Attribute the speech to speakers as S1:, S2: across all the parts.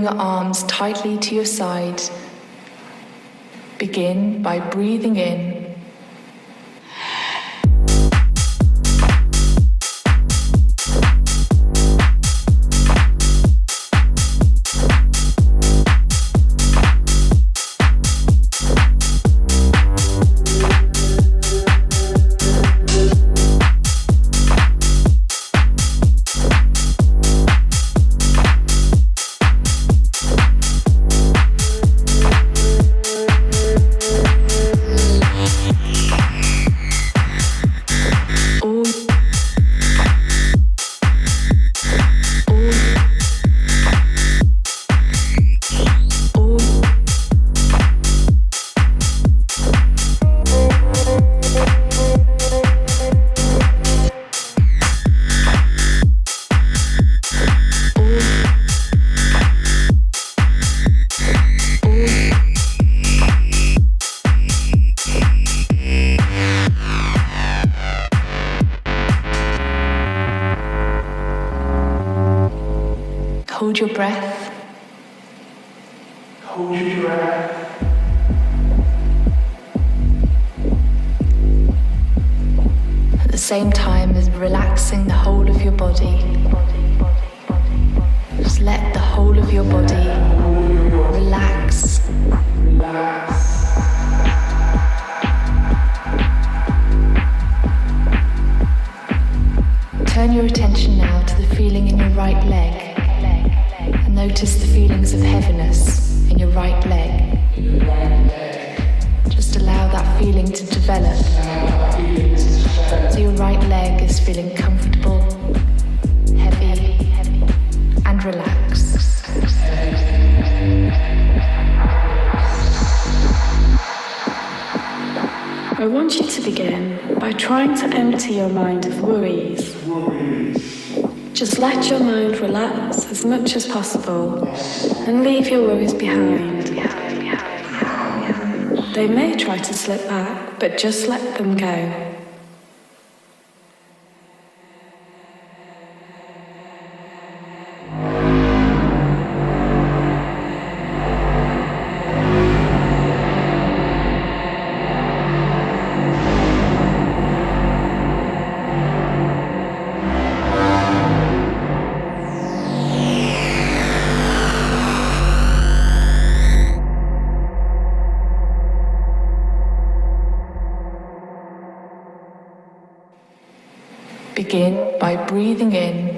S1: Your arms tightly to your side. Begin by breathing in Hold your breath.
S2: Hold your breath.
S1: At the same time as relaxing the whole of your body. Just let the whole of your body relax. Relax. Turn your attention now to the feeling in your right leg. Notice the feelings of heaviness in your right leg. Just allow that feeling to develop. So your right leg is feeling comfortable, heavy, and relaxed.
S3: I want you to begin by trying to empty your mind of worries. Just let your mind relax as much as possible and leave your worries behind. They may try to slip back, but just let them go.
S1: by breathing in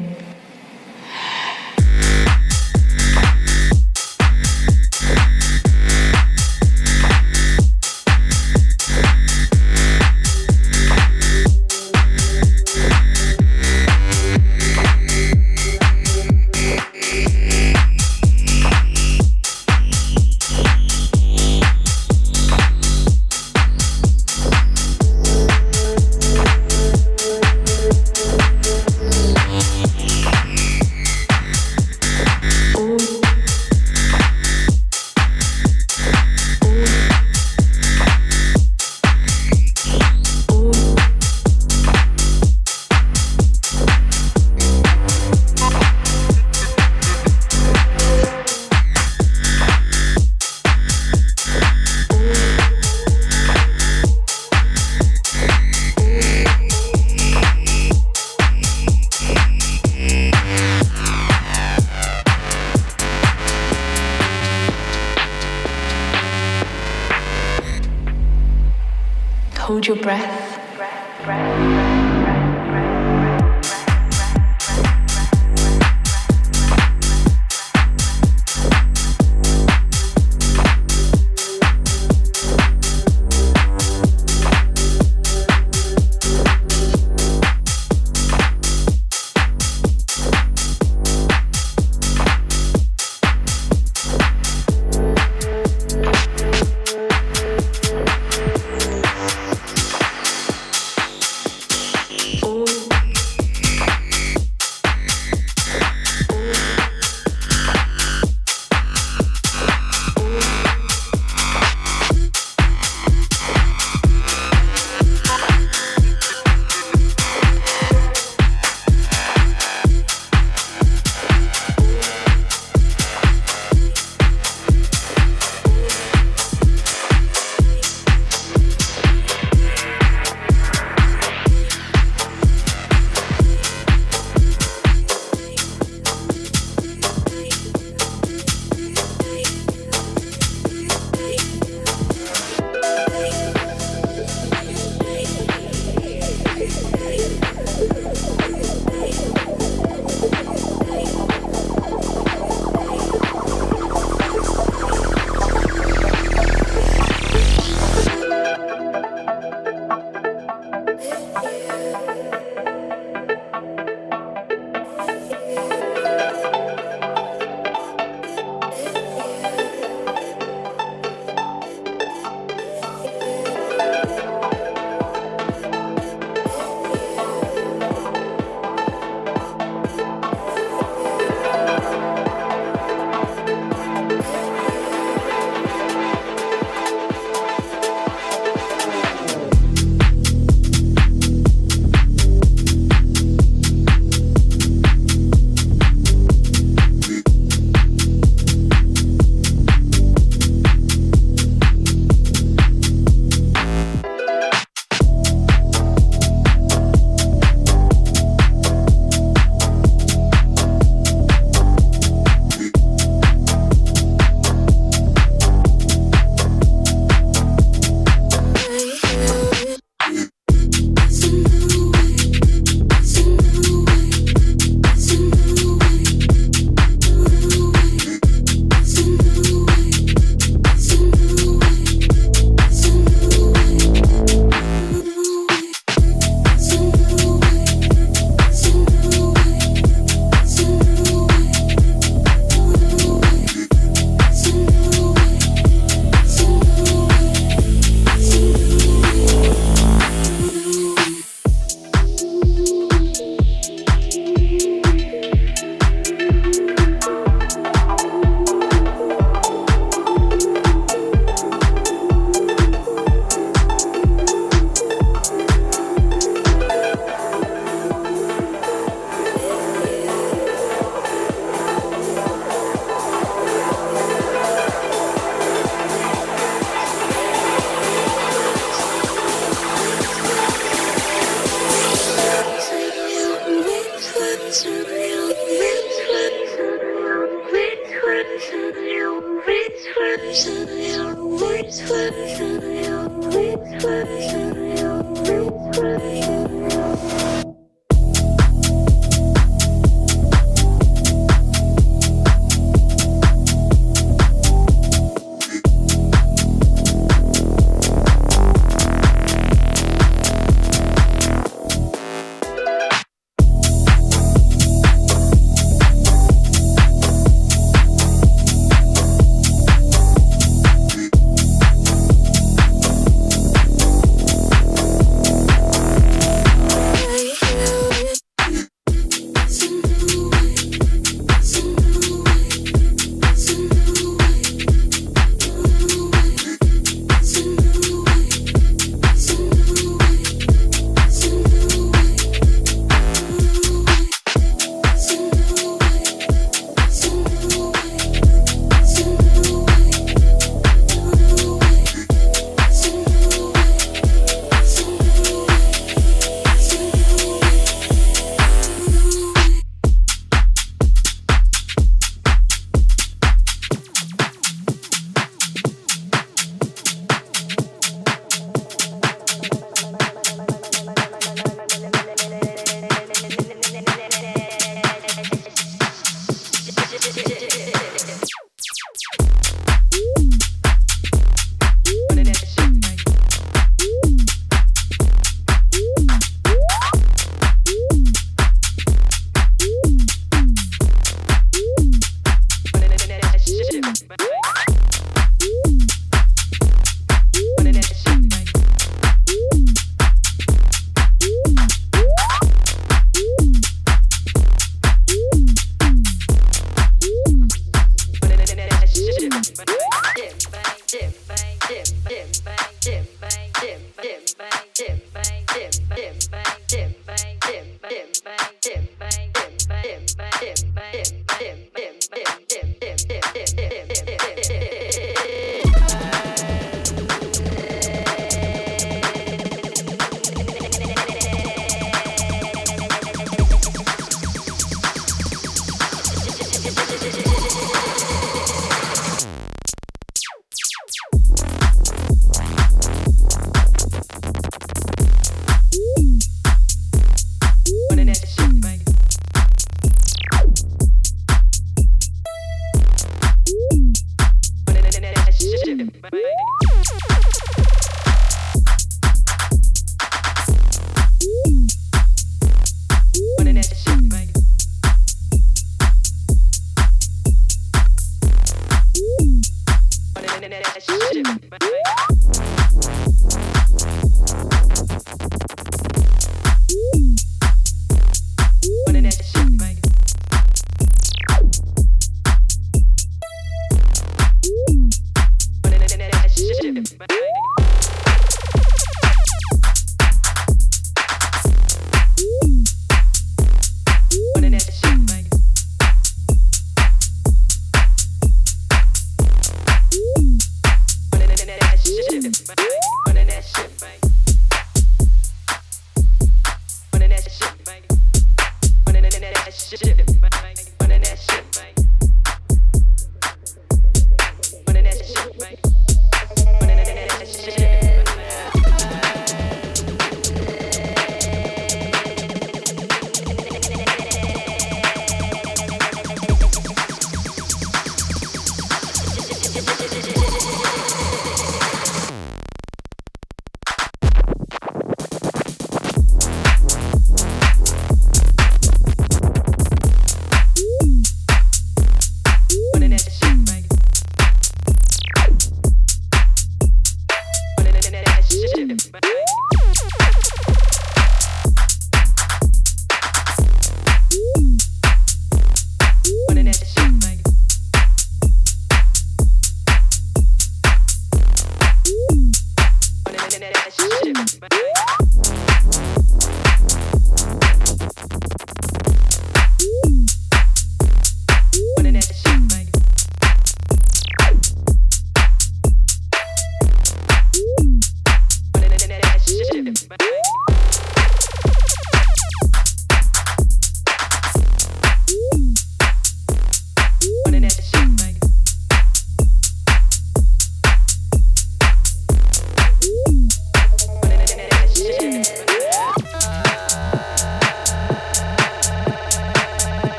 S1: Hold your breath. breath, breath.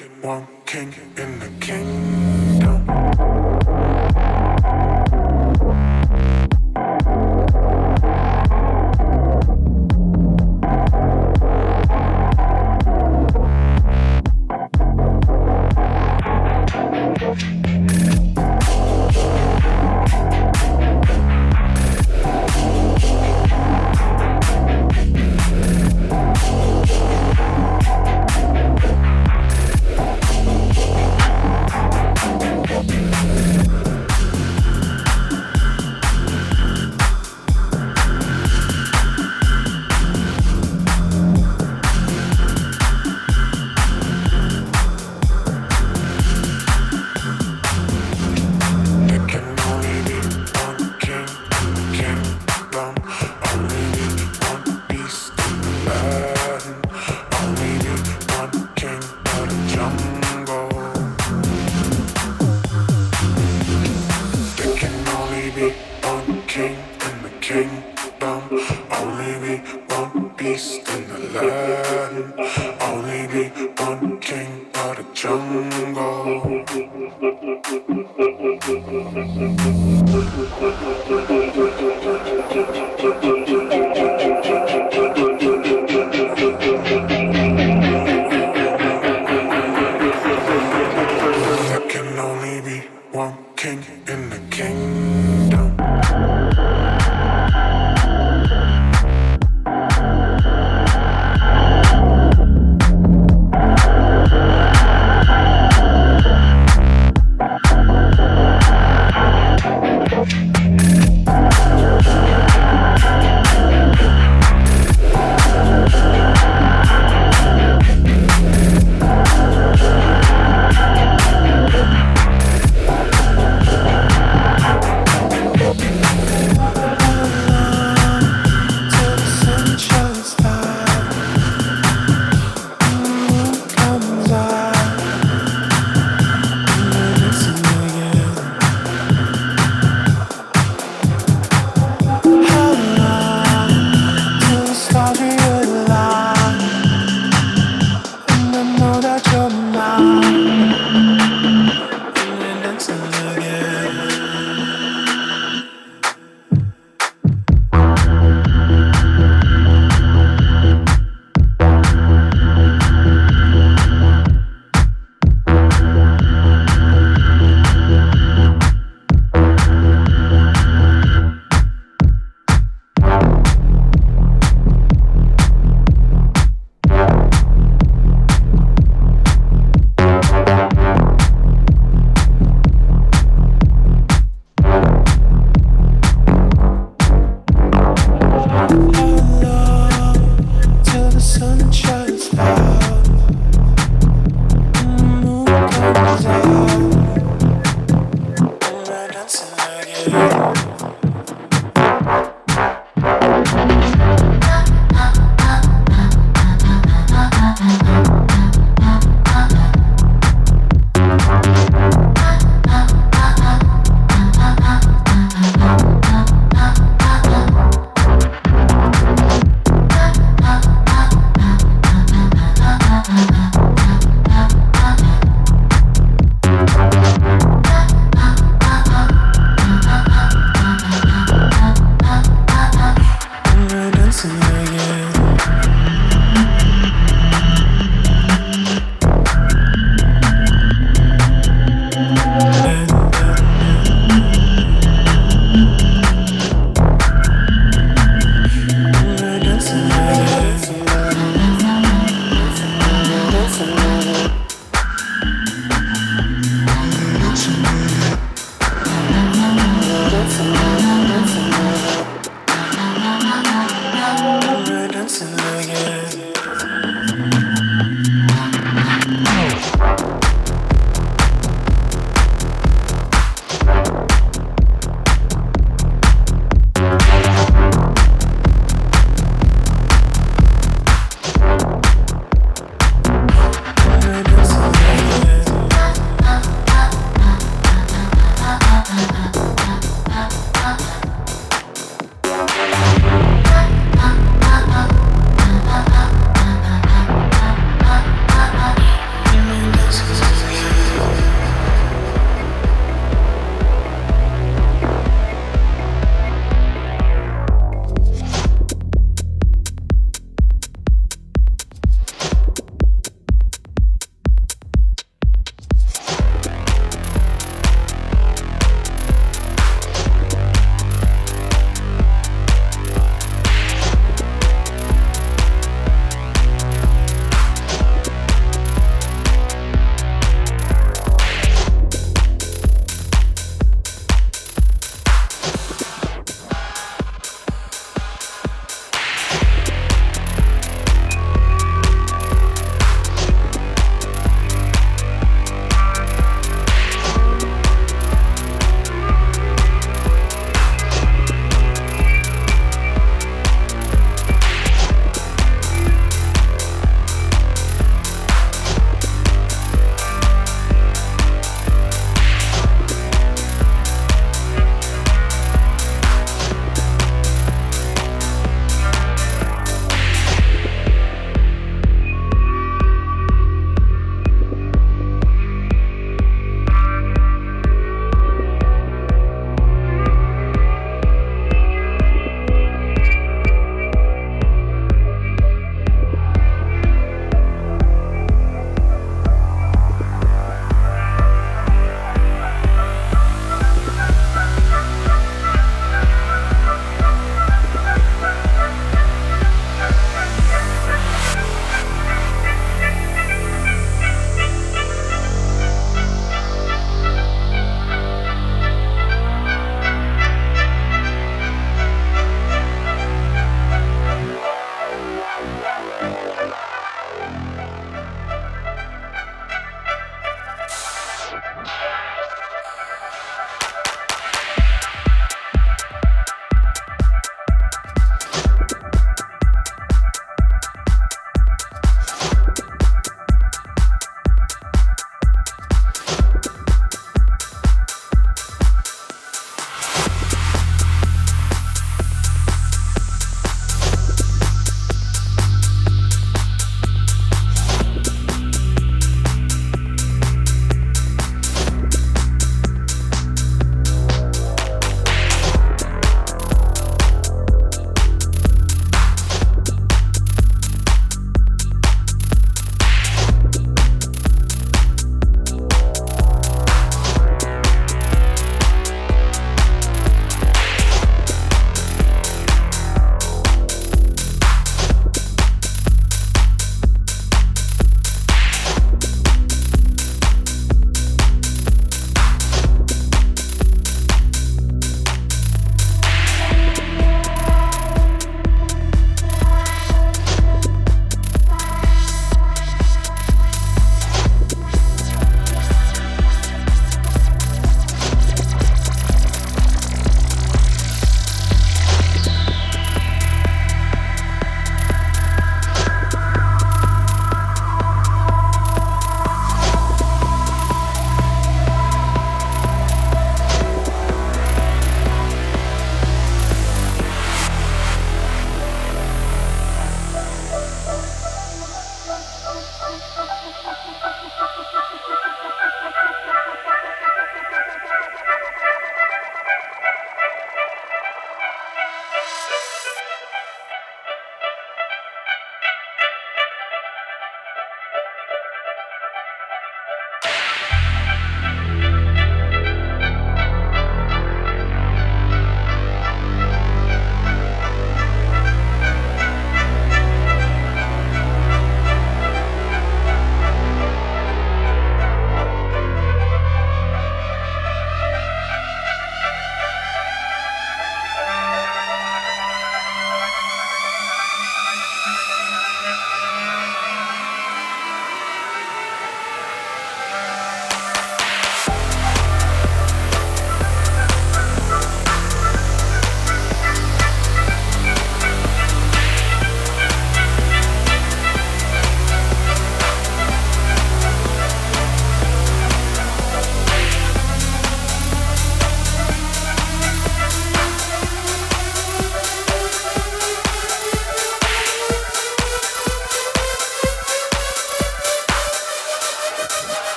S2: King, one king in the king.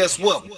S4: Guess what?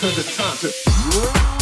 S5: Cause it's time to